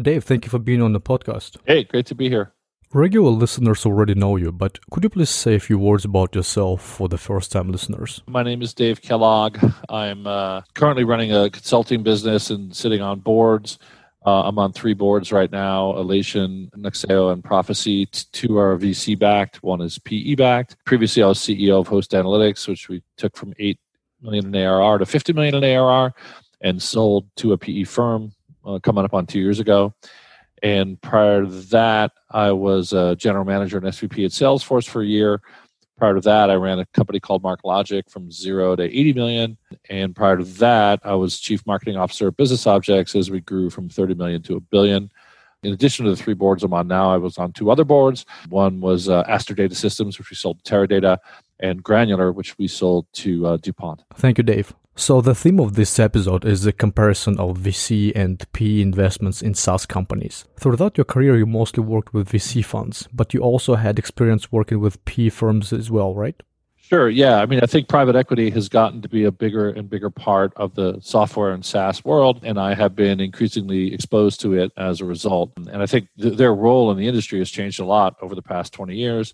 Dave, thank you for being on the podcast. Hey, great to be here. Regular listeners already know you, but could you please say a few words about yourself for the first time listeners? My name is Dave Kellogg. I'm uh, currently running a consulting business and sitting on boards. Uh, I'm on three boards right now Alation, Nexla, and Profisee. Two are VC backed, one is PE backed. Previously, I was CEO of Host Analytics, which we took from 8 million in ARR to 50 million in ARR and sold to a PE firm uh, coming up on two years ago. And prior to that, I was a general manager and SVP at Salesforce for a year. Prior to that, I ran a company called MarkLogic from zero to 80 million. And prior to that, I was chief marketing officer at Business Objects as we grew from 30 million to a billion. In addition to the three boards I'm on now, I was on two other boards. One was uh, Aster Data Systems, which we sold to Teradata, and Granular, which we sold to uh, DuPont. Thank you, Dave. So, the theme of this episode is the comparison of VC and PE investments in SaaS companies. Throughout your career, you mostly worked with VC funds, but you also had experience working with PE firms as well, right? Sure, yeah. I mean, I think private equity has gotten to be a bigger and bigger part of the software and SaaS world, and I have been increasingly exposed to it as a result. And I think th- their role in the industry has changed a lot over the past 20 years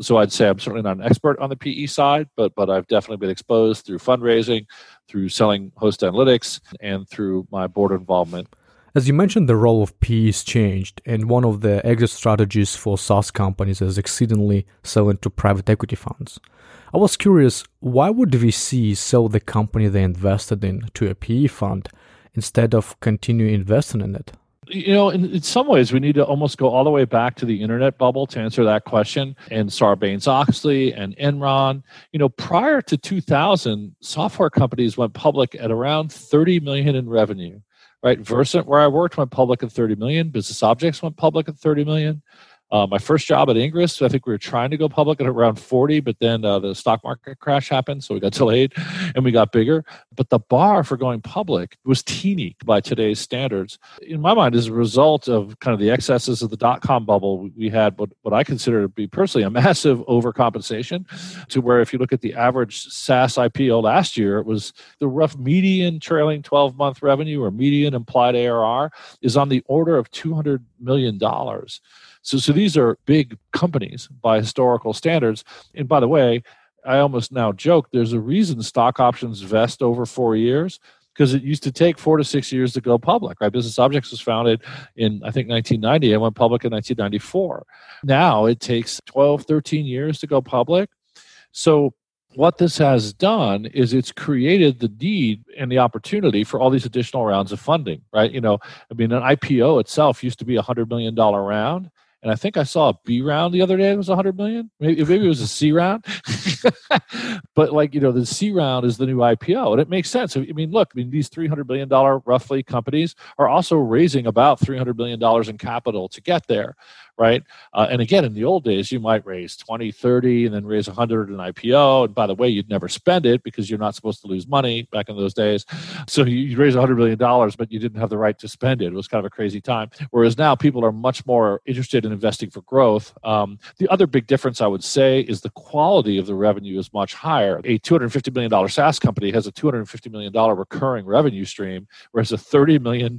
so I'd say I'm certainly not an expert on the PE side, but but I've definitely been exposed through fundraising, through selling host analytics, and through my board involvement. As you mentioned, the role of PEs changed, and one of the exit strategies for SaaS companies is exceedingly selling to private equity funds. I was curious, why would VC sell the company they invested in to a PE fund instead of continue investing in it? You know, in, in, some ways, we need to almost go all the way back to the internet bubble to answer that question. And Sarbanes Oxley and Enron, you know, prior to 2000, software companies went public at around 30 million in revenue. Right, Versant, where I worked, went public at 30 million. Business Objects went public at 30 million. Uh, my first job at Ingres, I think we were trying to go public at around 40, but then uh, the stock market crash happened, so we got delayed and we got bigger. But the bar for going public was teeny by today's standards. In my mind, as a result of kind of the excesses of the dot com bubble, we had what, what I consider to be personally a massive overcompensation to where if you look at the average SaaS IPO last year, it was the rough median trailing 12 month revenue or median implied ARR is on the order of $200 million. So, so these are big companies by historical standards. And by the way, I almost now joke there's a reason stock options vest over four years because it used to take four to six years to go public. Right, Business Objects was founded in I think 1990 and went public in 1994. Now it takes 12, 13 years to go public. So what this has done is it's created the need and the opportunity for all these additional rounds of funding right you know i mean an ipo itself used to be a hundred million dollar round and I think I saw a B round the other day. It was 100 million. Maybe, maybe it was a C round. but like you know, the C round is the new IPO, and it makes sense. I mean, look, I mean, these 300 billion dollar roughly companies are also raising about 300 billion dollars in capital to get there, right? Uh, and again, in the old days, you might raise 20, 30, and then raise 100 in IPO. And by the way, you'd never spend it because you're not supposed to lose money back in those days. So you, you raise 100 billion dollars, but you didn't have the right to spend it. It was kind of a crazy time. Whereas now people are much more interested in investing for growth. Um, the other big difference I would say is the quality of the revenue is much higher. A $250 million SaaS company has a $250 million recurring revenue stream, whereas a $30 million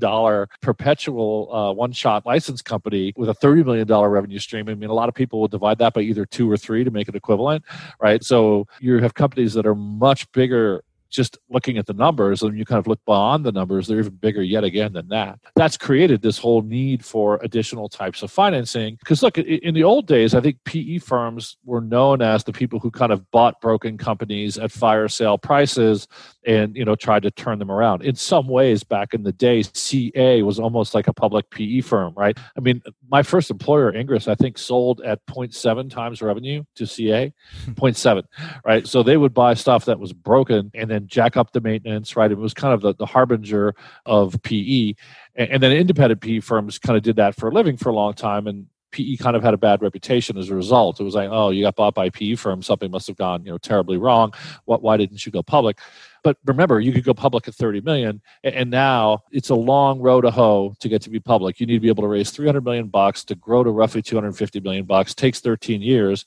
perpetual uh, one shot license company with a $30 million revenue stream. I mean, a lot of people will divide that by either two or three to make it equivalent, right? So you have companies that are much bigger just looking at the numbers and you kind of look beyond the numbers they're even bigger yet again than that that's created this whole need for additional types of financing because look in the old days i think pe firms were known as the people who kind of bought broken companies at fire sale prices and you know tried to turn them around in some ways back in the day ca was almost like a public pe firm right i mean my first employer Ingres i think sold at 0.7 times revenue to ca hmm. 0.7 right so they would buy stuff that was broken and then jack up the maintenance, right? It was kind of the, the harbinger of PE. And, and then independent PE firms kind of did that for a living for a long time. And PE kind of had a bad reputation as a result. It was like, oh, you got bought by PE firm, something must have gone, you know, terribly wrong. What? Why didn't you go public? But remember, you could go public at 30 million, and now it's a long road to hoe to get to be public. You need to be able to raise 300 million bucks to grow to roughly 250 million bucks. Takes 13 years.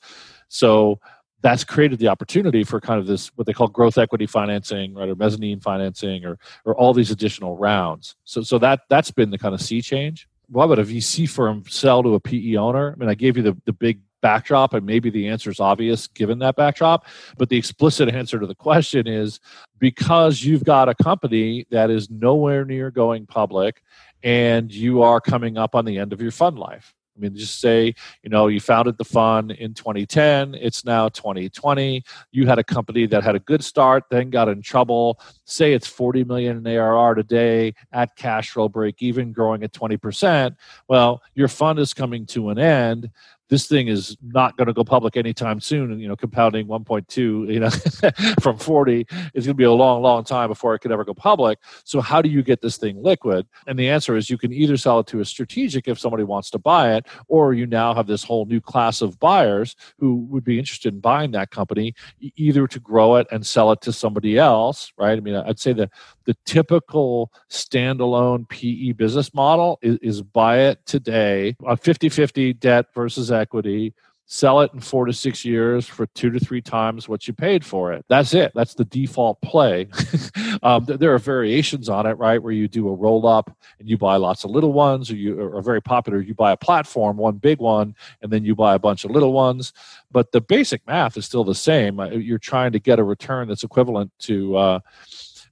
So that's created the opportunity for kind of this what they call growth equity financing right or mezzanine financing or or all these additional rounds so so that that's been the kind of sea change why would a VC firm sell to a PE owner? I mean, I gave you the, the big backdrop, and maybe the answer is obvious given that backdrop. But the explicit answer to the question is because you've got a company that is nowhere near going public and you are coming up on the end of your fund life. I mean, just say, you know, you founded the fund in 2010, it's now 2020. You had a company that had a good start, then got in trouble. Say it's 40 million in ARR today at cash flow break even, growing at 20%. Well, your fund is coming to an end this thing is not going to go public anytime soon you know compounding 1.2 you know from 40 is going to be a long long time before it could ever go public. So how do you get this thing liquid? And the answer is you can either sell it to a strategic if somebody wants to buy it or you now have this whole new class of buyers who would be interested in buying that company either to grow it and sell it to somebody else right? I mean i'd say the the typical standalone PE business model is, is buy it today, a 50 50 debt versus equity, sell it in four to six years for two to three times what you paid for it. That's it. That's the default play. um, there are variations on it, right? Where you do a roll up and you buy lots of little ones, or you are very popular. You buy a platform, one big one, and then you buy a bunch of little ones. But the basic math is still the same. Uh, you're trying to get a return that's equivalent to. Uh,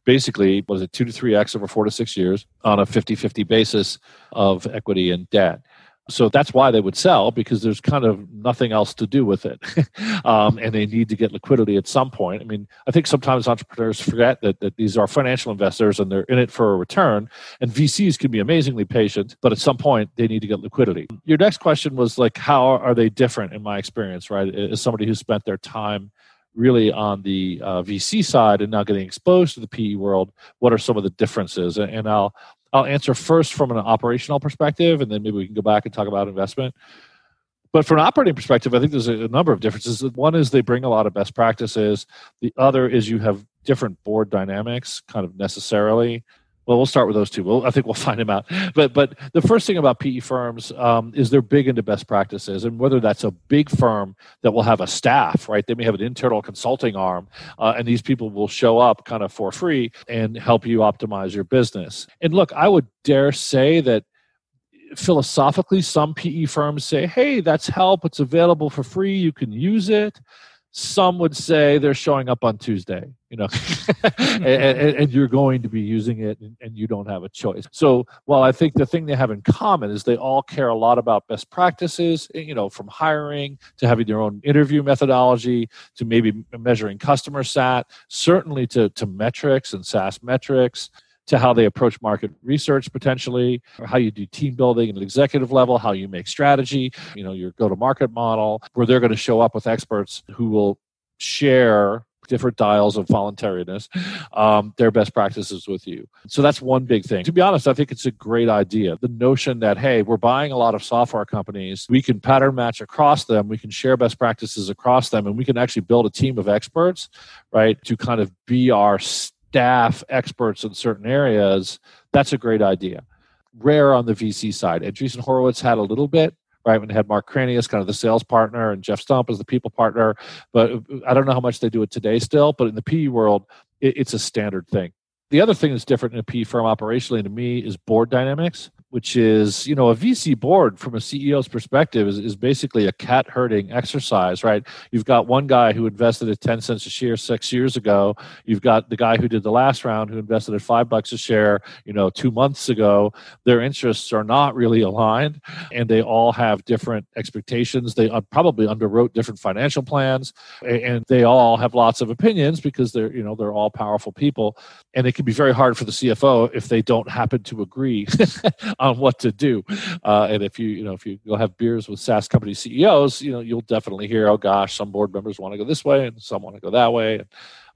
basically was it two to three x over four to six years on a 50-50 basis of equity and debt so that's why they would sell because there's kind of nothing else to do with it. Um, and they need to get liquidity at some point. I mean i think sometimes entrepreneurs forget that, that these are financial investors and they're in it for a return. And vcs can be amazingly patient but at some point they need to get liquidity. Your next question was like how are they different in my experience right? As somebody who spent their time really on the uh, VC side and now getting exposed to the PE world, what are some of the differences? And I'll I'll answer first from an operational perspective, and then maybe we can go back and talk about investment. But from an operating perspective, I think there's a number of differences. One is they bring a lot of best practices. The other is you have different board dynamics, kind of necessarily. Well, we'll start with those two. Well, I think we'll find them out. But but the first thing about PE firms um, is they're big into best practices, and whether that's a big firm that will have a staff, right? They may have an internal consulting arm, uh, and these people will show up kind of for free and help you optimize your business. And look, I would dare say that philosophically, some PE firms say, "Hey, that's help. It's available for free. You can use it." Some would say they're showing up on Tuesday, you know, and, and, and, you're going to be using it and, and, you don't have a choice. So while I think the thing they have in common is they all care a lot about best practices, eh, you know, from hiring to having their own interview methodology to maybe measuring customer sat, certainly to, to metrics and SaaS metrics to how they approach market research potentially, or how you do team building at an executive level, how you make strategy, you know, your go to market model, where they're going to show up with experts who will share different dials of voluntariness, um, their best practices with you. So that's one big thing. To be honest, I think it's a great idea. The notion that, hey, we're buying a lot of software companies, we can pattern match across them, we can share best practices across them, and we can actually build a team of experts, right, to kind of be our staff experts in certain areas, that's a great idea. Rare on the VC side. Andreessen Horowitz had a little bit, right? When they had Mark Cranney Cranius, kind of the sales partner, and Jeff Stump as the people partner. But I don't know how much they do it today still, but in the PE world, it's a standard thing. The other thing that's different in a PE firm operationally to me is board dynamics which is you know a vc board from a ceo's perspective is, is basically a cat herding exercise right? You've got one guy who invested at 10 cents a share six years ago. You've got the guy who did the last round who invested at five bucks a share you know two months ago. Their interests are not really aligned and they all have different expectations. They uh, probably underwrote different financial plans and they all have lots of opinions because they're you know they're all powerful people. And it can be very hard for the cfo if they don't happen to agree on what to do. Uh, and if you you know if you go have beers with SaaS company CEOs, you know you'll definitely hear, oh gosh, some board members want to go this way and some want to go that way. And,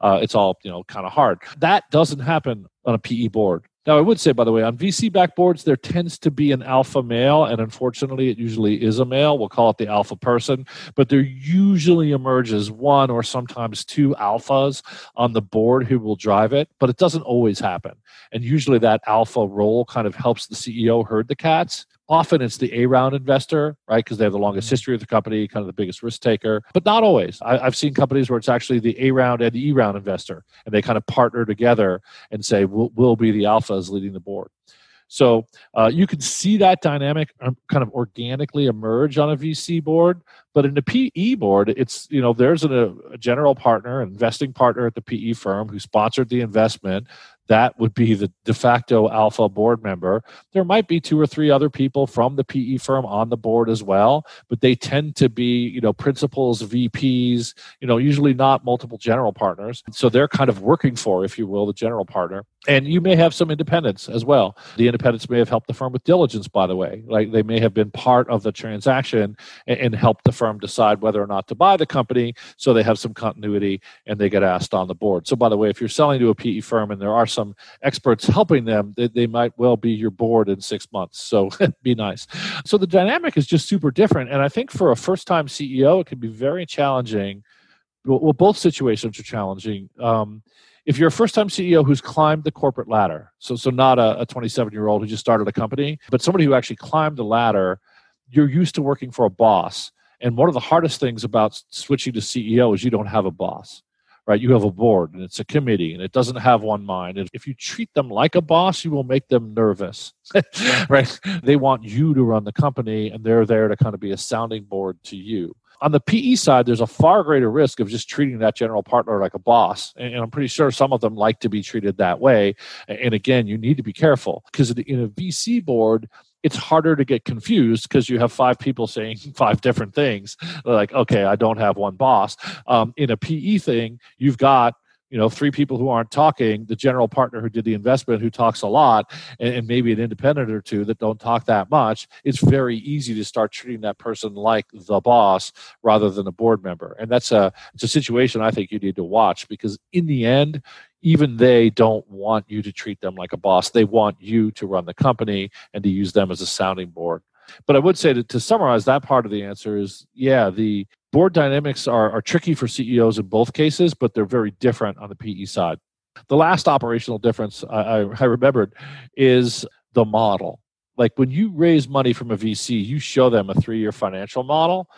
uh, it's all you know kind of hard. That doesn't happen on a PE board. Now, I would say, by the way, on VC backboards, there tends to be an alpha male, and unfortunately, it usually is a male. We'll call it the alpha person, but there usually emerges one or sometimes two alphas on the board who will drive it, but it doesn't always happen. And usually, that alpha role kind of helps the CEO herd the cats Often it's the A round investor, right? Because they have the longest mm-hmm. history of the company, kind of the biggest risk taker, but not always. I, have seen companies where it's actually the A round and the E round investor, and they kind of partner together and say, we'll, we'll be the alphas leading the board. So uh, you can see that dynamic um, kind of organically emerge on a VC board, but in the PE board, it's you know there's a, a general partner, an investing partner at the PE firm who sponsored the investment that would be the de facto alpha board member. There might be two or three other people from the PE firm on the board as well, but they tend to be, you know, principals, VPs, you know, usually not multiple general partners. So they're kind of working for, if you will, the general partner. And you may have some independence as well. The independents may have helped the firm with diligence, by the way. Like they may have been part of the transaction and, and helped the firm decide whether or not to buy the company. So they have some continuity and they get asked on the board. So, by the way, if you're selling to a PE firm and there are some experts helping them, they, they might well be your board in six months. So be nice. So the dynamic is just super different. And I think for a first time CEO, it can be very challenging. Well, both situations are challenging. Um, if you're a first time CEO who's climbed the corporate ladder, so, so not a 27 year old who just started a company, but somebody who actually climbed the ladder, you're used to working for a boss. And one of the hardest things about switching to CEO is you don't have a boss right? You have a board and it's a committee and it doesn't have one mind. And if you treat them like a boss, you will make them nervous, right? They want you to run the company and they're there to kind of be a sounding board to you. On the PE side, there's a far greater risk of just treating that general partner like a boss. And I'm pretty sure some of them like to be treated that way. And again, you need to be careful because in a VC board, it's harder to get confused because you have five people saying five different things. like, okay, I don't have one boss. Um, in a PE thing, you've got you know three people who aren't talking the general partner who did the investment who talks a lot and, and, maybe an independent or two that don't talk that much it's very easy to start treating that person like the boss rather than a board member and that's a it's a situation i think you need to watch because in the end even they don't want you to treat them like a boss. They want you to run the company and to use them as a sounding board. But I would say that to summarize that part of the answer is yeah, the board dynamics are, are tricky for CEOs in both cases, but they're very different on the PE side. The last operational difference I, I, I remembered is the model. Like when you raise money from a VC, you show them a three year financial model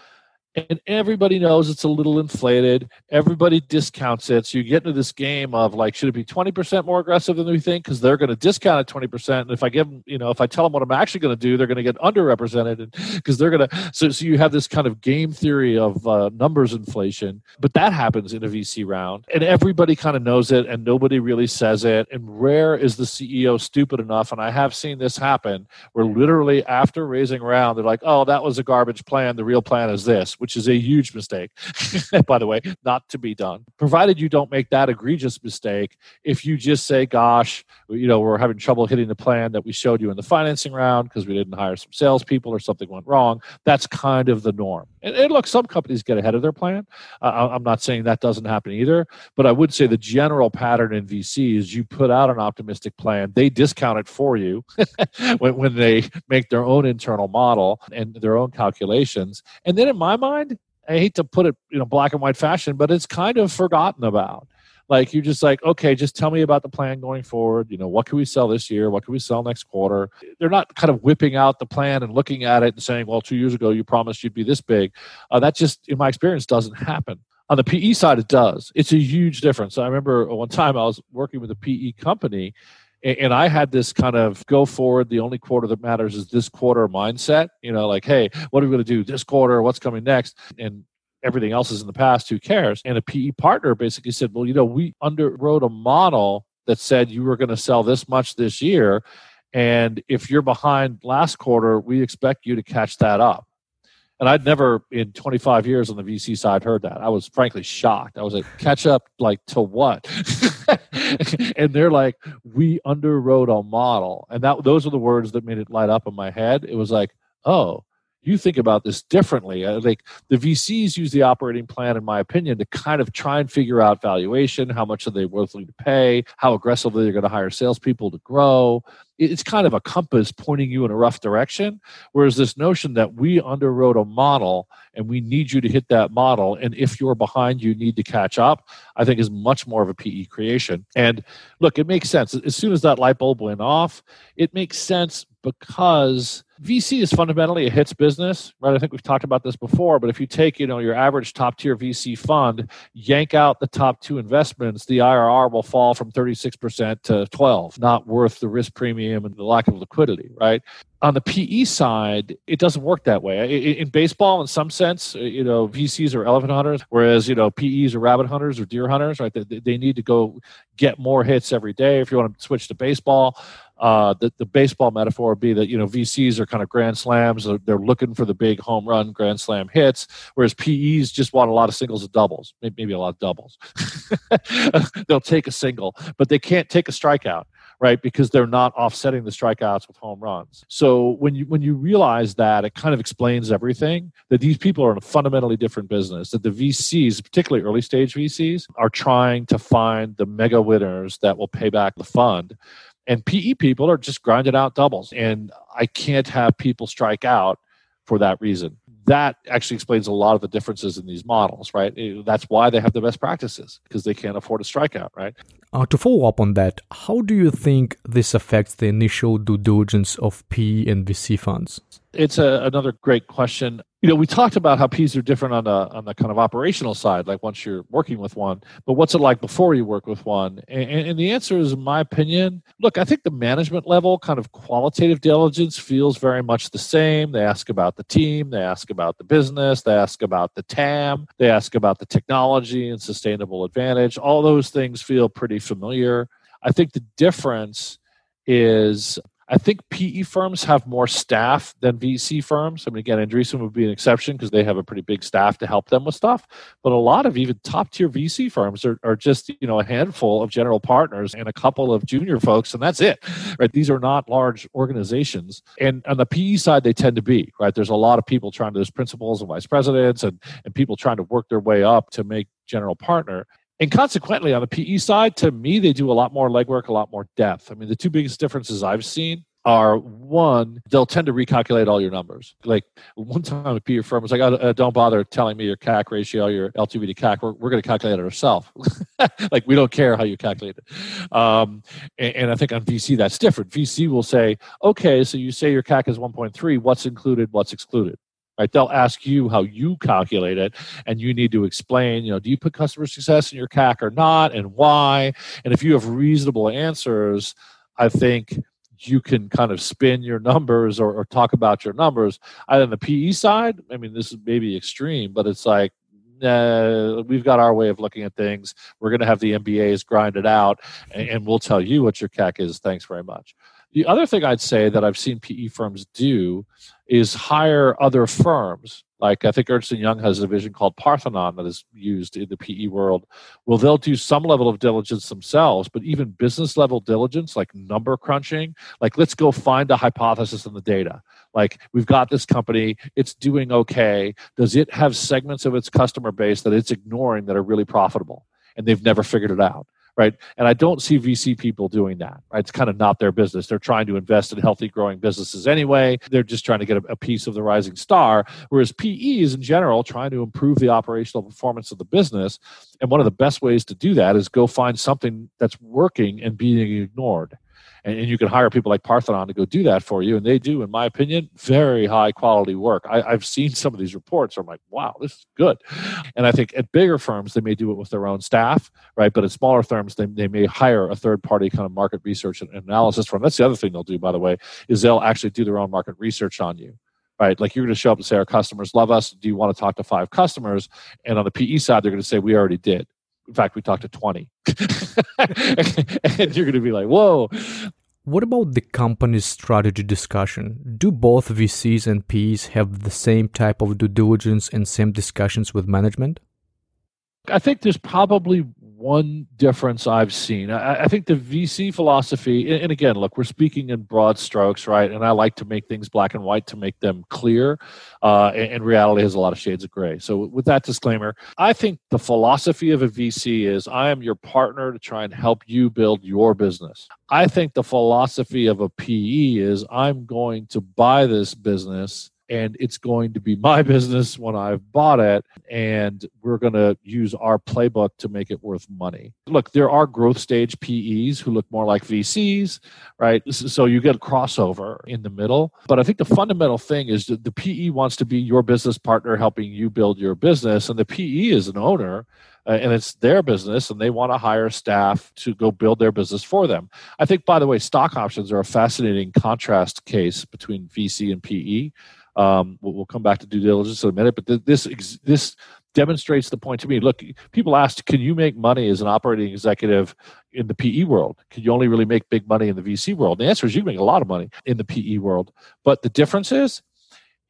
and everybody knows it's a little inflated. Everybody discounts it. So you get into this game of like, should it be 20% more aggressive than we think? Because they're going to discount it 20%. And if I give them, you know, if I tell them what I'm actually going to do, they're going to get underrepresented because they're going to. So, so you have this kind of game theory of uh, numbers inflation. But that happens in a VC round. And everybody kind of knows it and nobody really says it. And rare is the CEO stupid enough. And I have seen this happen where literally after raising round, they're like, oh, that was a garbage plan. The real plan is this which is a huge mistake, by the way, not to be done. Provided you don't make that egregious mistake, if you just say, gosh, you know, we're having trouble hitting the plan that we showed you in the financing round because we didn't hire some salespeople or something went wrong, that's kind of the norm. And, and look, some companies get ahead of their plan. Uh, I'm not saying that doesn't happen either, but I would say the general pattern in VC is you put out an optimistic plan, they discount it for you when, when they make their own internal model and their own calculations. And then in my mind, I hate to put it, you know, black and white fashion, but it's kind of forgotten about. Like you're just like, okay, just tell me about the plan going forward. You know, what can we sell this year? What can we sell next quarter? They're not kind of whipping out the plan and looking at it and saying, well, two years ago you promised you'd be this big. Uh, that just, in my experience, doesn't happen. On the PE side, it does. It's a huge difference. I remember one time I was working with a PE company and I had this kind of go forward. The only quarter that matters is this quarter mindset. You know, like, hey, what are we going to do this quarter? What's coming next? And everything else is in the past. Who cares? And a PE partner basically said, well, you know, we underwrote a model that said you were going to sell this much this year. And if you're behind last quarter, we expect you to catch that up. And I'd never in 25 years on the VC side heard that. I was frankly shocked. I was like, catch up like to what? and they're like, we underwrote a model. And that those are the words that made it light up in my head. It was like, oh, you think about this differently. Uh, like the VCs use the operating plan, in my opinion, to kind of try and figure out valuation, how much are they willing to pay, how aggressively they're going to hire salespeople to grow. It's kind of a compass pointing you in a rough direction. Whereas this notion that we underwrote a model and we need you to hit that model, and if you're behind, you need to catch up, I think is much more of a PE creation. And look, it makes sense. As soon as that light bulb went off, it makes sense because VC is fundamentally a hits business, right? I think we've talked about this before, but if you take, you know, your average top tier VC fund, yank out the top two investments, the IRR will fall from 36% to 12, not worth the risk premium and the lack of liquidity, right? On the PE side, it doesn't work that way. In baseball, in some sense, uh, you know, VCs are elephant hunters, whereas, you know, PEs are rabbit hunters or deer hunters, right? They, they need to go get more hits every day. If you want to switch to baseball, uh, the, the baseball metaphor would be that you know VCs are kind of grand slams. They're looking for the big home run grand slam hits, whereas PEs just want a lot of singles and doubles, maybe a lot of doubles. They'll take a single, but they can't take a strikeout right because they're not offsetting the strikeouts with home runs so when you when you realize that it kind of explains everything that these people are in a fundamentally different business that the vcs particularly early stage vcs are trying to find the mega winners that will pay back the fund and PE people are just grinding out doubles. And I can't have people strike out for that reason. That actually explains a lot of the differences in these models, right? That's why they have the best practices because they can't afford a strikeout, right? Uh, to follow up on that, how do you think this affects the initial due diligence of PE and VC funds? It's a, another great question you know, we talked about how P's are different on the on the kind of operational side, like once you're working with one. But what's it like before you work with one? And, and, the answer is, in my opinion, look, I think the management level kind of qualitative diligence feels very much the same. They ask about the team, they ask about the business, they ask about the TAM, they ask about the technology and sustainable advantage. All those things feel pretty familiar. I think the difference is I think PE firms have more staff than VC firms. I mean, again, Andreessen would be an exception because they have a pretty big staff to help them with stuff. But a lot of even top tier VC firms are, are just, you know, a handful of general partners and a couple of junior folks, and that's it, right? These are not large organizations. And on the PE side, they tend to be, right? There's a lot of people trying to, there's principals and vice presidents and, and people trying to work their way up to make general partner. And consequently, on the PE side, to me, they do a lot more legwork, a lot more depth. I mean, the two biggest differences I've seen are one, they'll tend to recalculate all your numbers. Like one time a PE firm was like, oh, uh, don't bother telling me your CAC ratio, your LTV to CAC. We're, we're going to calculate it ourselves. like we don't care how you calculate it. Um, and, and, I think on VC that's different. VC will say, okay, so you say your CAC is 1.3. What's included? What's excluded? Right they'll ask you how you calculate it and you need to explain you know do you put customer success in your cac or not and why and if you have reasonable answers i think you can kind of spin your numbers or, or talk about your numbers Either on the pe side i mean this is maybe extreme but it's like uh, we've got our way of looking at things. We're going to have the MBAs grind it out, and, and, we'll tell you what your CAC is. Thanks very much. The other thing I'd say that I've seen PE firms do is hire other firms. Like I think Ernst & Young has a division called Parthenon that is used in the PE world. Well, they'll do some level of diligence themselves, but even business level diligence, like number crunching, like let's go find a hypothesis in the data. Like we've got this company, it's doing okay. Does it have segments of its customer base that it's ignoring that are really profitable? And they've never figured it out right? And I don't see VC people doing that, right? It's kind of not their business. They're trying to invest in healthy, growing businesses anyway. They're just trying to get a, a piece of the rising star. Whereas PEs in general trying to improve the operational performance of the business. And one of the best ways to do that is go find something that's working and being ignored and, and, you can hire people like Parthenon to go do that for you. And they do, in my opinion, very high quality work. I, have seen some of these reports. I'm like, wow, this is good. And I think at bigger firms, they may do it with their own staff, right? But at smaller firms, they, they may hire a third party kind of market research and analysis firm. That's the other thing they'll do, by the way, is they'll actually do their own market research on you right? Like you're going to show up and say, Our customers love us. Do you want to talk to five customers? And on the PE side, they're going to say, We already did. In fact, we talked to 20. and you're going to be like, whoa. What about the company's strategy discussion? Do both VCs and PEs have the same type of due diligence and same discussions with management? I think there's probably one difference I've seen. I, I, think the VC philosophy, and again, look, we're speaking in broad strokes, right? And I like to make things black and white to make them clear. Uh, and, and, reality has a lot of shades of gray. So, with that disclaimer, I think the philosophy of a VC is I am your partner to try and help you build your business. I think the philosophy of a PE is I'm going to buy this business and it's going to be my business when I've bought it, and we're going to use our playbook to make it worth money. Look, there are growth stage PEs who look more like VCs, right? So you get a crossover in the middle. But I think the fundamental thing is that the PE wants to be your business partner helping you build your business, and the PE is an owner uh, and it's their business and they want to hire staff to go build their business for them. I think, by the way, stock options are a fascinating contrast case between VC and PE. Um, we'll, we'll, come back to due diligence in a minute, but this this demonstrates the point to me. Look, people asked, can you make money as an operating executive in the PE world? Can you only really make big money in the VC world? And the answer is you can make a lot of money in the PE world. But the difference is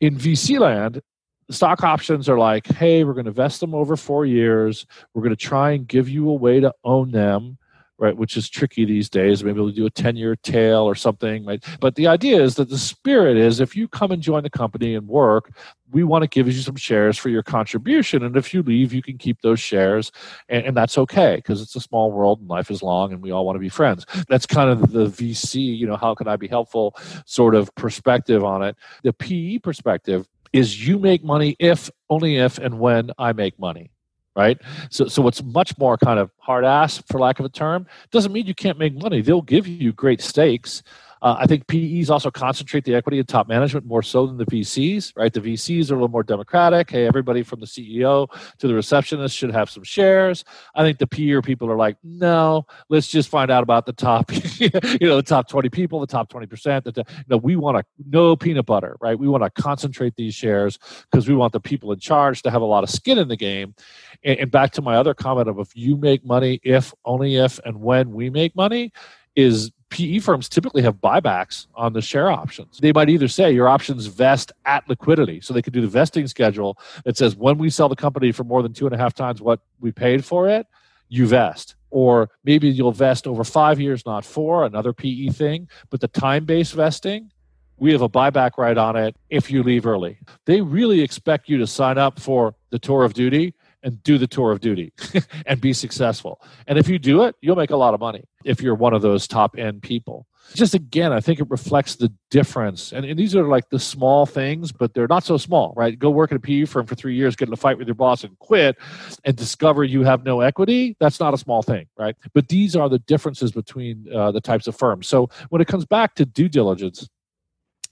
in VC land, stock options are like, hey, we're going to vest them over four years. We're going to try and give you a way to own them, right? Which is tricky these days. Maybe we'll do a 10 year tail or something, right? But the idea is that the spirit is if you come and join the company and work, we want to give you some shares for your contribution. And if you leave, you can keep those shares. And, and that's okay because it's a small world and life is long and we all want to be friends. That's kind of the VC, you know, how can I be helpful sort of perspective on it. The PE perspective is you make money if only if and when I make money right? So so what's much more kind of hard ass for lack of a term doesn't mean you can't make money. They'll give you great stakes uh, I think PEs also concentrate the equity in top management more so than the VCs, right? The VCs are a little more democratic. Hey, everybody from the CEO to the receptionist should have some shares. I think the PE people are like, no, let's just find out about the top, you know, the top 20 people, the top 20%. That, you know, we want to, no peanut butter, right? We want to concentrate these shares because we want the people in charge to have a lot of skin in the game. And, and back to my other comment of if you make money, if, only if, and when we make money, is PE firms typically have buybacks on the share options. They might either say your options vest at liquidity. So they could do the vesting schedule that says when we sell the company for more than two and a half times what we paid for it, you vest. Or maybe you'll vest over five years, not four, another PE thing. But the time based vesting, we have a buyback right on it if you leave early. They really expect you to sign up for the tour of duty and do the tour of duty and be successful. And if you do it, you'll make a lot of money if you're one of those top end people. Just again, I think it reflects the difference. And, and these are like the small things, but they're not so small, right? Go work at a PE firm for three years, get in a fight with your boss and quit and discover you have no equity. That's not a small thing, right? But these are the differences between uh, the types of firms. So when it comes back to due diligence,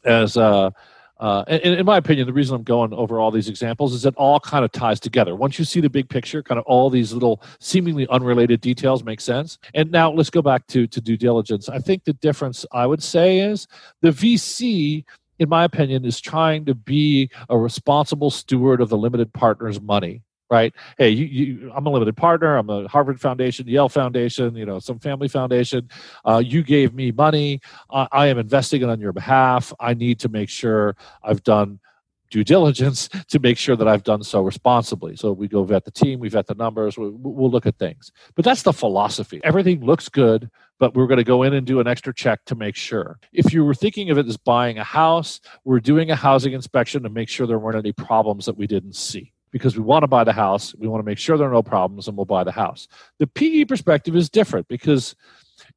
as uh, uh, and, in my opinion, the reason I'm going over all these examples is it all kind of ties together. Once you see the big picture, kind of all these little seemingly unrelated details make sense. And now let's go back to, to due diligence. I think the difference I would say is the VC, in my opinion, is trying to be a responsible steward of the limited partner's money right? Hey, you, you, I'm a limited partner. I'm a Harvard Foundation, Yale Foundation, you know, some family foundation. Uh, you gave me money. I, I am investing it on your behalf. I need to make sure I've done due diligence to make sure that I've done so responsibly. So we go vet the team, we vet the numbers, we, will look at things. But that's the philosophy. Everything looks good, but we're going to go in and do an extra check to make sure. If you were thinking of it as buying a house, we're doing a housing inspection to make sure there weren't any problems that we didn't see because we want to buy the house. We want to make sure there are no problems and we'll buy the house. The PE perspective is different because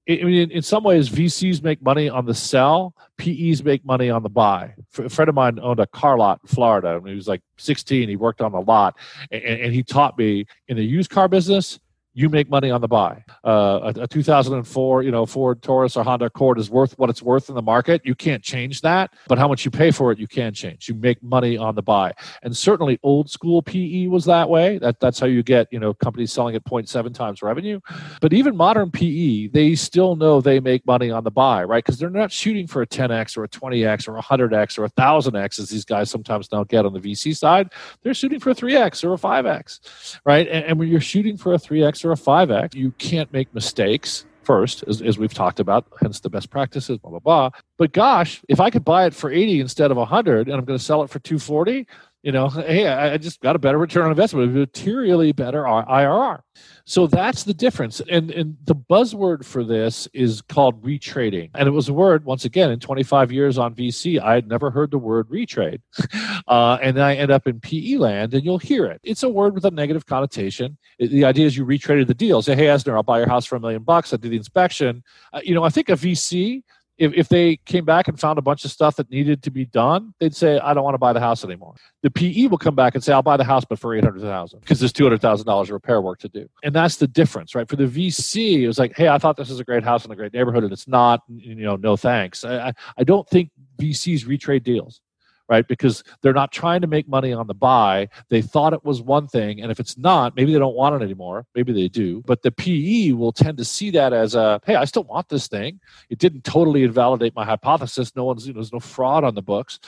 I mean, in some ways, VCs make money on the sell, PEs make money on the buy. A friend of mine owned a car lot in Florida. When he was like 16, he worked on the lot, and, and he taught me in the used car business, you make money on the buy. Uh, a, a, 2004, you know, Ford Taurus or Honda Accord is worth what it's worth in the market. You can't change that, but how much you pay for it, you can change. You make money on the buy, and certainly old school PE was that way. That that's how you get you know companies selling at 0.7 times revenue. But even modern PE, they still know they make money on the buy, right? Because they're not shooting for a 10x or a 20x or a 100x or a 1000x as these guys sometimes now get on the VC side. They're shooting for a 3x or a 5x, right? And, and when you're shooting for a 3x or a 5X, you can't make mistakes first, as, as we've talked about, hence the best practices, blah, blah, blah. But gosh, if I could buy it for 80 instead of 100 and I'm going to sell it for 240, you know, hey, I just got a better return on investment, materially better IRR. So that's the difference. And, and the buzzword for this is called retrading. And it was a word, once again, in 25 years on VC, I had never heard the word retrade. Uh, and then I end up in PE land and you'll hear it. It's a word with a negative connotation. The idea is you retraded the deal. Say, hey, Esner, I'll buy your house for a million bucks. I do the inspection. Uh, you know, I think a VC if, if they came back and found a bunch of stuff that needed to be done, they'd say, I don't want to buy the house anymore. The PE will come back and say, I'll buy the house, but for 800000 because there's $200,000 of repair work to do. And that's the difference, right? For the VC, it was like, hey, I thought this was a great house in a great neighborhood, and it's not, you know, no thanks. I, I don't think VCs retrade deals right? Because they're not trying to make money on the buy. They thought it was one thing, and if it's not, maybe they don't want it anymore. Maybe they do. But the PE will tend to see that as a, hey, I still want this thing. It didn't totally invalidate my hypothesis. No one's, you know, there's no fraud on the books,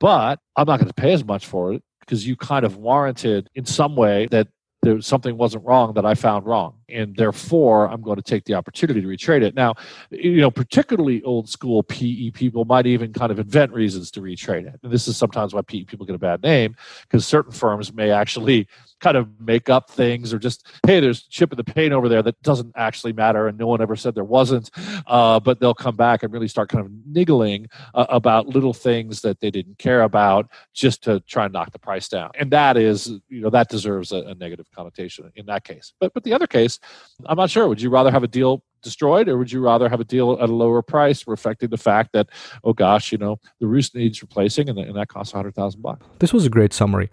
but I'm not going to pay as much for it because you kind of warranted in some way that there something wasn't wrong that I found wrong, and therefore I'm going to take the opportunity to retrade it. Now, you know, particularly old school PE people might even kind of invent reasons to retrade it. And this is sometimes why PE people get a bad name because certain firms may actually kind of make up things or just hey there's chip in the paint over there that doesn't actually matter and no one ever said there wasn't uh, but they'll come back and really start kind of niggling uh, about little things that they didn't care about just to try and knock the price down and that is you know that deserves a, a negative connotation in that case but but the other case i'm not sure would you rather have a deal destroyed, or would you rather have a deal at a lower price, reflecting the fact that, oh gosh, you know, the roost needs replacing, and, and that costs a hundred thousand bucks? This was a great summary.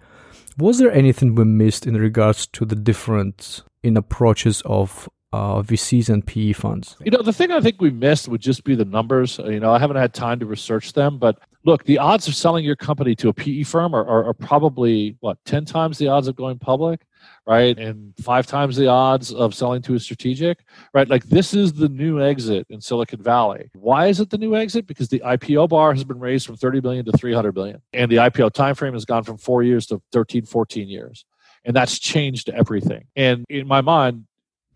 Was there anything we missed in regards to the difference in approaches of uh, VCs and PE funds? You know, the thing I think we missed would just be the numbers. You know, I haven't had time to research them, but look, the odds of selling your company to a PE firm are, are, are probably what ten times the odds of going public right? And five times the odds of selling to a strategic, right? Like this is the new exit in Silicon Valley. Why is it the new exit? Because the IPO bar has been raised from 30 billion to 300 billion. And the IPO timeframe has gone from four years to 13, 14 years. And that's changed everything. And in my mind,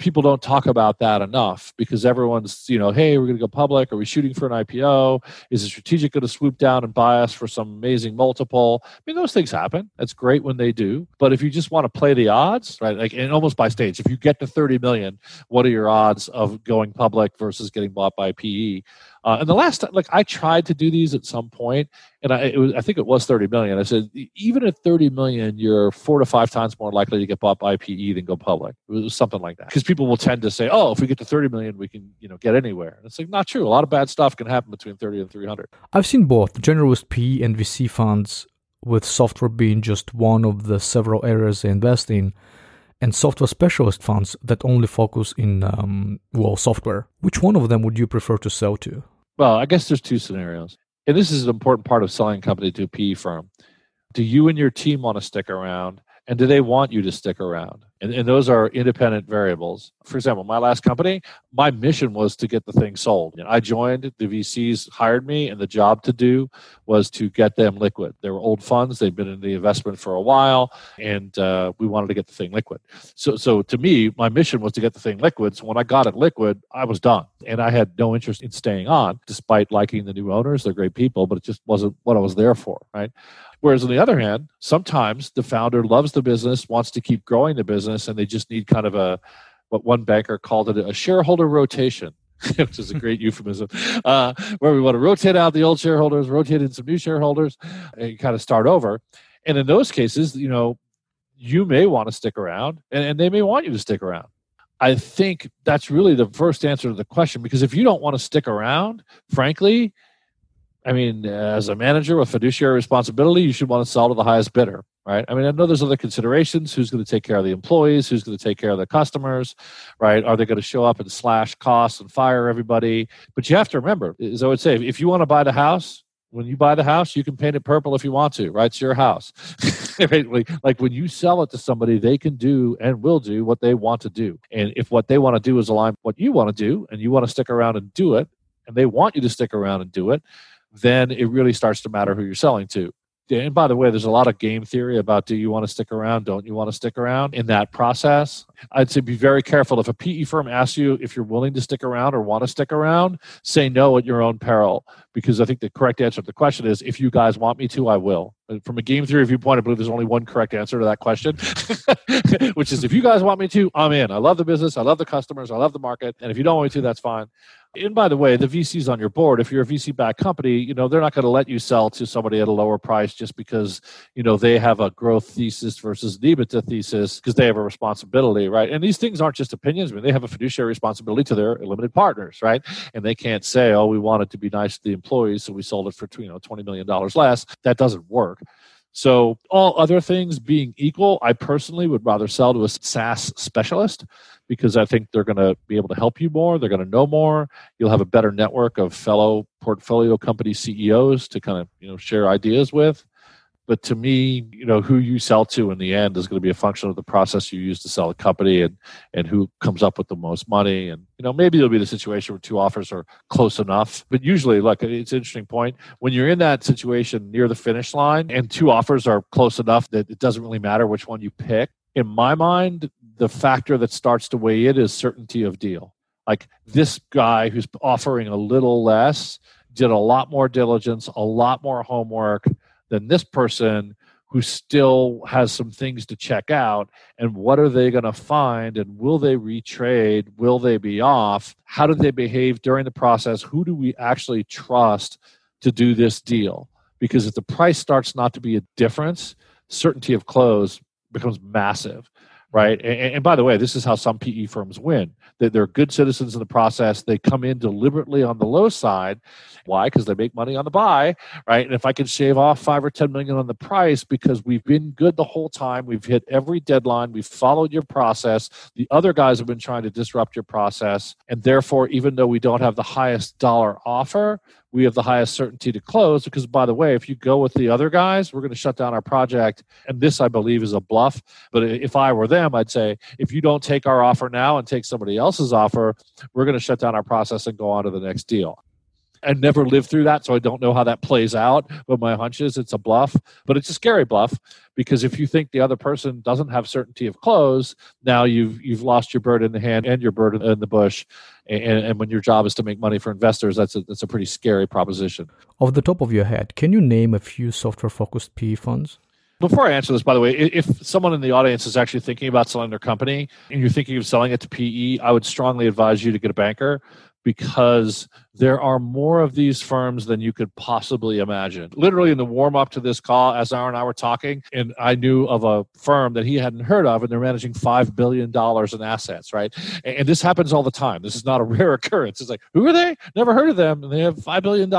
people don't talk about that enough because everyone's, you know, hey, we're going to go public. Are we shooting for an IPO? Is a strategic going to swoop down and buy us for some amazing multiple? I mean, those things happen. That's great when they do. But if you just want to play the odds, right, like, and almost by stage, if you get to 30 million, what are your odds of going public versus getting bought by PE? Uh, and the last time, like I tried to do these at some point, and I, was, I think it was 30 million. I said, even at 30 million, you're four to five times more likely to get bought by PE than go public. It was something like that. Because people will tend to say, oh, if we get to 30 million, we can, you know, get anywhere. And it's like not true. A lot of bad stuff can happen between 30 and 300. I've seen both generalist PE and VC funds, with software being just one of the several areas they invest in and software specialist funds that only focus in um, well software. Which one of them would you prefer to sell to? Well, I guess there's two scenarios, and this is an important part of selling a company to a PE firm. Do you and your team want to stick around, and do they want you to stick around? And, and those are independent variables. For example, my last company, my mission was to get the thing sold. I joined, the VCs hired me, and the job to do was to get them liquid. They were old funds, they'd been in the investment for a while, and uh, we wanted to get the thing liquid. So, so to me, my mission was to get the thing liquid. So when I got it liquid, I was done. And I had no interest in staying on, despite liking the new owners. They're great people, but it just wasn't what I was there for, right? Whereas on the other hand, sometimes the founder loves the business, wants to keep growing the business, and they just need kind of a what one banker called it a shareholder rotation. which is a great euphemism, uh, where we want to rotate out the old shareholders, rotate in some new shareholders, and kind of start over. And in those cases, you know, you may want to stick around, and, and they may want you to stick around. I think that's really the first answer to the question because if you don't want to stick around, frankly, I mean, as a manager with fiduciary responsibility, you should want to sell to the highest bidder, right? I mean, I know there's other considerations. Who's going to take care of the employees? Who's going to take care of the customers, right? Are they going to show up and slash costs and fire everybody? But you have to remember, as I would say, if you want to buy the house, when you buy the house, you can paint it purple if you want to, right? It's your house. like when you sell it to somebody, they can do and will do what they want to do. And if what they want to do is align what you want to do and you want to stick around and do it, and they want you to stick around and do it, then it really starts to matter who you're selling to. And by the way, there's a lot of game theory about do you want to stick around, don't you want to stick around in that process. I'd say be very careful. If a PE firm asks you if you're willing to stick around or want to stick around, say no at your own peril. Because I think the correct answer to the question is if you guys want me to, I will. From a game theory viewpoint, I believe there's only one correct answer to that question, which is if you guys want me to, I'm in. I love the business, I love the customers, I love the market. And if you don't want me to, that's fine. And by the way, the VCs on your board, if you're a VC backed company, you know, they're not going to let you sell to somebody at a lower price just because, you know, they have a growth thesis versus an EBITDA thesis because they have a responsibility, right? And these things aren't just opinions. I mean, they have a fiduciary responsibility to their limited partners, right? And they can't say, oh, we wanted to be nice to the employees, so we sold it for, you know, $20 million less. That doesn't work. So, all other things being equal, I personally would rather sell to a SaaS specialist because I think they're going to be able to help you more. They're going to know more. You'll have a better network of fellow portfolio company CEOs to kind of you know share ideas with. But to me, you know, who you sell to in the end is going to be a function of the process you use to sell a company and and who comes up with the most money. And you know, maybe there'll be the situation where two offers are close enough. But usually, look, it's an interesting point. When you're in that situation near the finish line and two offers are close enough that it doesn't really matter which one you pick. In my mind, the factor that starts to weigh in is certainty of deal. Like this guy who's offering a little less did a lot more diligence, a lot more homework than this person who still has some things to check out and what are they going to find and will they retrade? Will they be off? How do they behave during the process? Who do we actually trust to do this deal? Because if the price starts not to be a difference certainty of close becomes massive right? And, and, by the way, this is how some PE firms win. They, they're good citizens in the process. They come in deliberately on the low side. Why? Because they make money on the buy, right? And if I can shave off five or ten million on the price because we've been good the whole time, we've hit every deadline, we've followed your process. The other guys have been trying to disrupt your process, and therefore, even though we don't have the highest dollar offer, we have the highest certainty to close because by the way if you go with the other guys we're going to shut down our project. And this i believe is a bluff. But if i were them i'd say if you don't take our offer now and take somebody else's offer we're going to shut down our process and go on to the next deal I never lived through that, so I don't know how that plays out. But my hunch is it's a bluff, but it's a scary bluff because if you think the other person doesn't have certainty of close, now you've you've lost your bird in the hand and your bird in the bush. And, and when your job is to make money for investors, that's a that's a pretty scary proposition. Off the top of your head, can you name a few software focused PE funds? Before I answer this, by the way, if someone in the audience is actually thinking about selling their company and you're thinking of selling it to PE, I would strongly advise you to get a banker because there are more of these firms than you could possibly imagine. Literally, in the warm up to this call, as Aaron and I were talking, and I knew of a firm that he hadn't heard of, and they're managing $5 billion in assets, right? And this happens all the time. This is not a rare occurrence. It's like, who are they? Never heard of them. And they have $5 billion.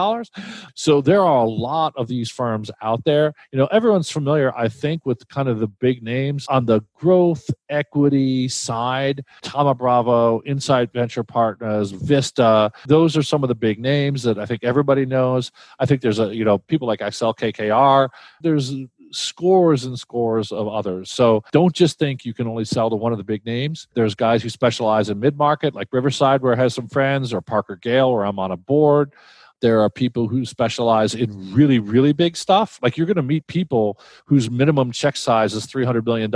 So there are a lot of these firms out there. You know, everyone's familiar, I think, with kind of the big names on the growth equity side Thoma Bravo, Insight Venture Partners, Vista. Those are some some of the big names that I think everybody knows. I think there's a you know people like Accel KKR. There's scores and scores of others. So don't just think you can only sell to one of the big names. There's guys who specialize in mid market, like Riverside, where I have some friends, or Parker Gale, where I'm on a board. There are people who specialize in really, really big stuff. Like you're going to meet people whose minimum check size is $300 million.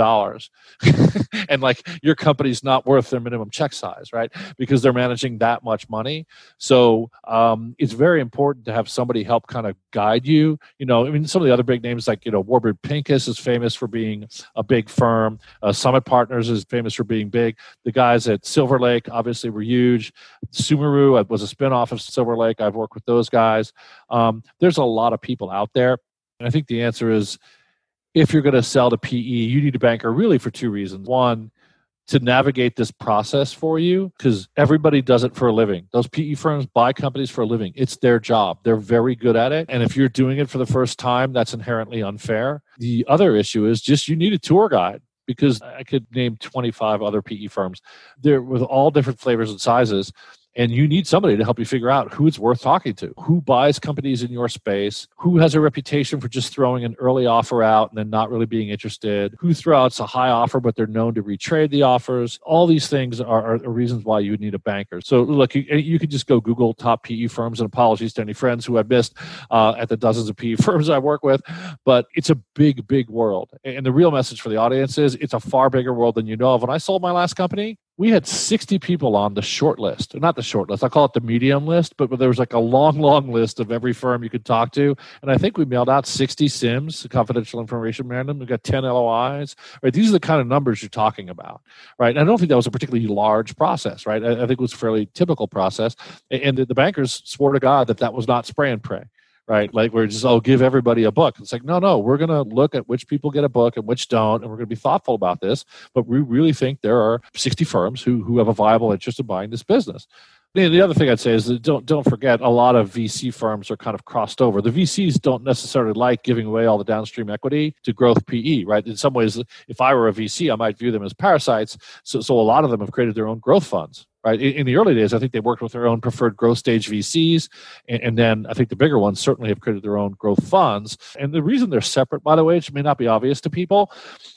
and like your company's not worth their minimum check size, right? Because they're managing that much money. So um, it's very important to have somebody help kind of guide you. You know, I mean, some of the other big names like, you know, Warburg Pincus is famous for being a big firm. Uh, Summit Partners is famous for being big. The guys at Silver Lake obviously were huge. Sumeru uh, was a spinoff of Silver Lake. I've worked with those guys. Um, there's a lot of people out there. And I think the answer is if you're going to sell to PE, you need a banker really for two reasons. One, to navigate this process for you because everybody does it for a living. Those PE firms buy companies for a living. It's their job. They're very good at it. And if you're doing it for the first time, that's inherently unfair. The other issue is just you need a tour guide because I could name 25 other PE firms. They're with all different flavors and sizes and you need somebody to help you figure out who it's worth talking to who buys companies in your space who has a reputation for just throwing an early offer out and then not really being interested who throws a high offer but they're known to retrade the offers. All these things are, are reasons why you need a banker. So look you, you can just go google top pe firms and apologies to any friends who i've missed uh, at the dozens of pe firms i work with but it's a big big world. And the real message for the audience is it's a far bigger world than you know of. When i sold my last company we had 60 people on the short list not the short list i call it the medium list but there was like a long long list of every firm you could talk to. And i think we mailed out 60 CIMs confidential information memorandum we got 10 LOIs right? These are the kind of numbers you're talking about right? And i don't think that was a particularly large process right? I, I think it was a fairly typical process. And the, the bankers swore to god that that was not spray and pray right? Like we're just, oh, give everybody a book. It's like, no, no, we're going to look at which people get a book and which don't, and we're going to be thoughtful about this. But we really think there are 60 firms who, who have a viable interest in buying this business. The other thing I'd say is that don't don't forget a lot of VC firms are kind of crossed over. The VCs don't necessarily like giving away all the downstream equity to growth PE, right? In some ways, if I were a VC, I might view them as parasites. So, so a lot of them have created their own growth funds, right? In, in, the early days, I think they worked with their own preferred growth stage VCs. And, and, then I think the bigger ones certainly have created their own growth funds. And the reason they're separate, by the way, which may not be obvious to people,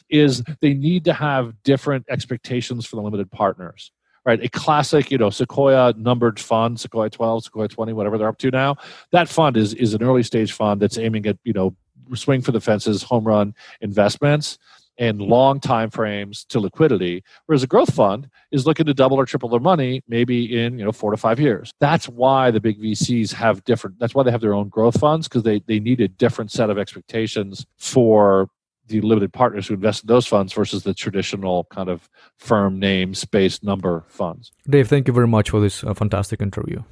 is they need to have different expectations for the limited partners. Right, a classic, you know, Sequoia numbered fund, Sequoia 12, Sequoia 20, whatever they're up to now. That fund is is an early stage fund that's aiming at, you know, swing for the fences, home run investments and long time frames to liquidity whereas a growth fund is looking to double or triple their money maybe in you know four to five years. That's why the big vcs have different that's why they have their own growth funds because they, they need a different set of expectations for the limited partners who invest in those funds versus the traditional kind of firm name space number funds. Dave thank you very much for this uh, fantastic interview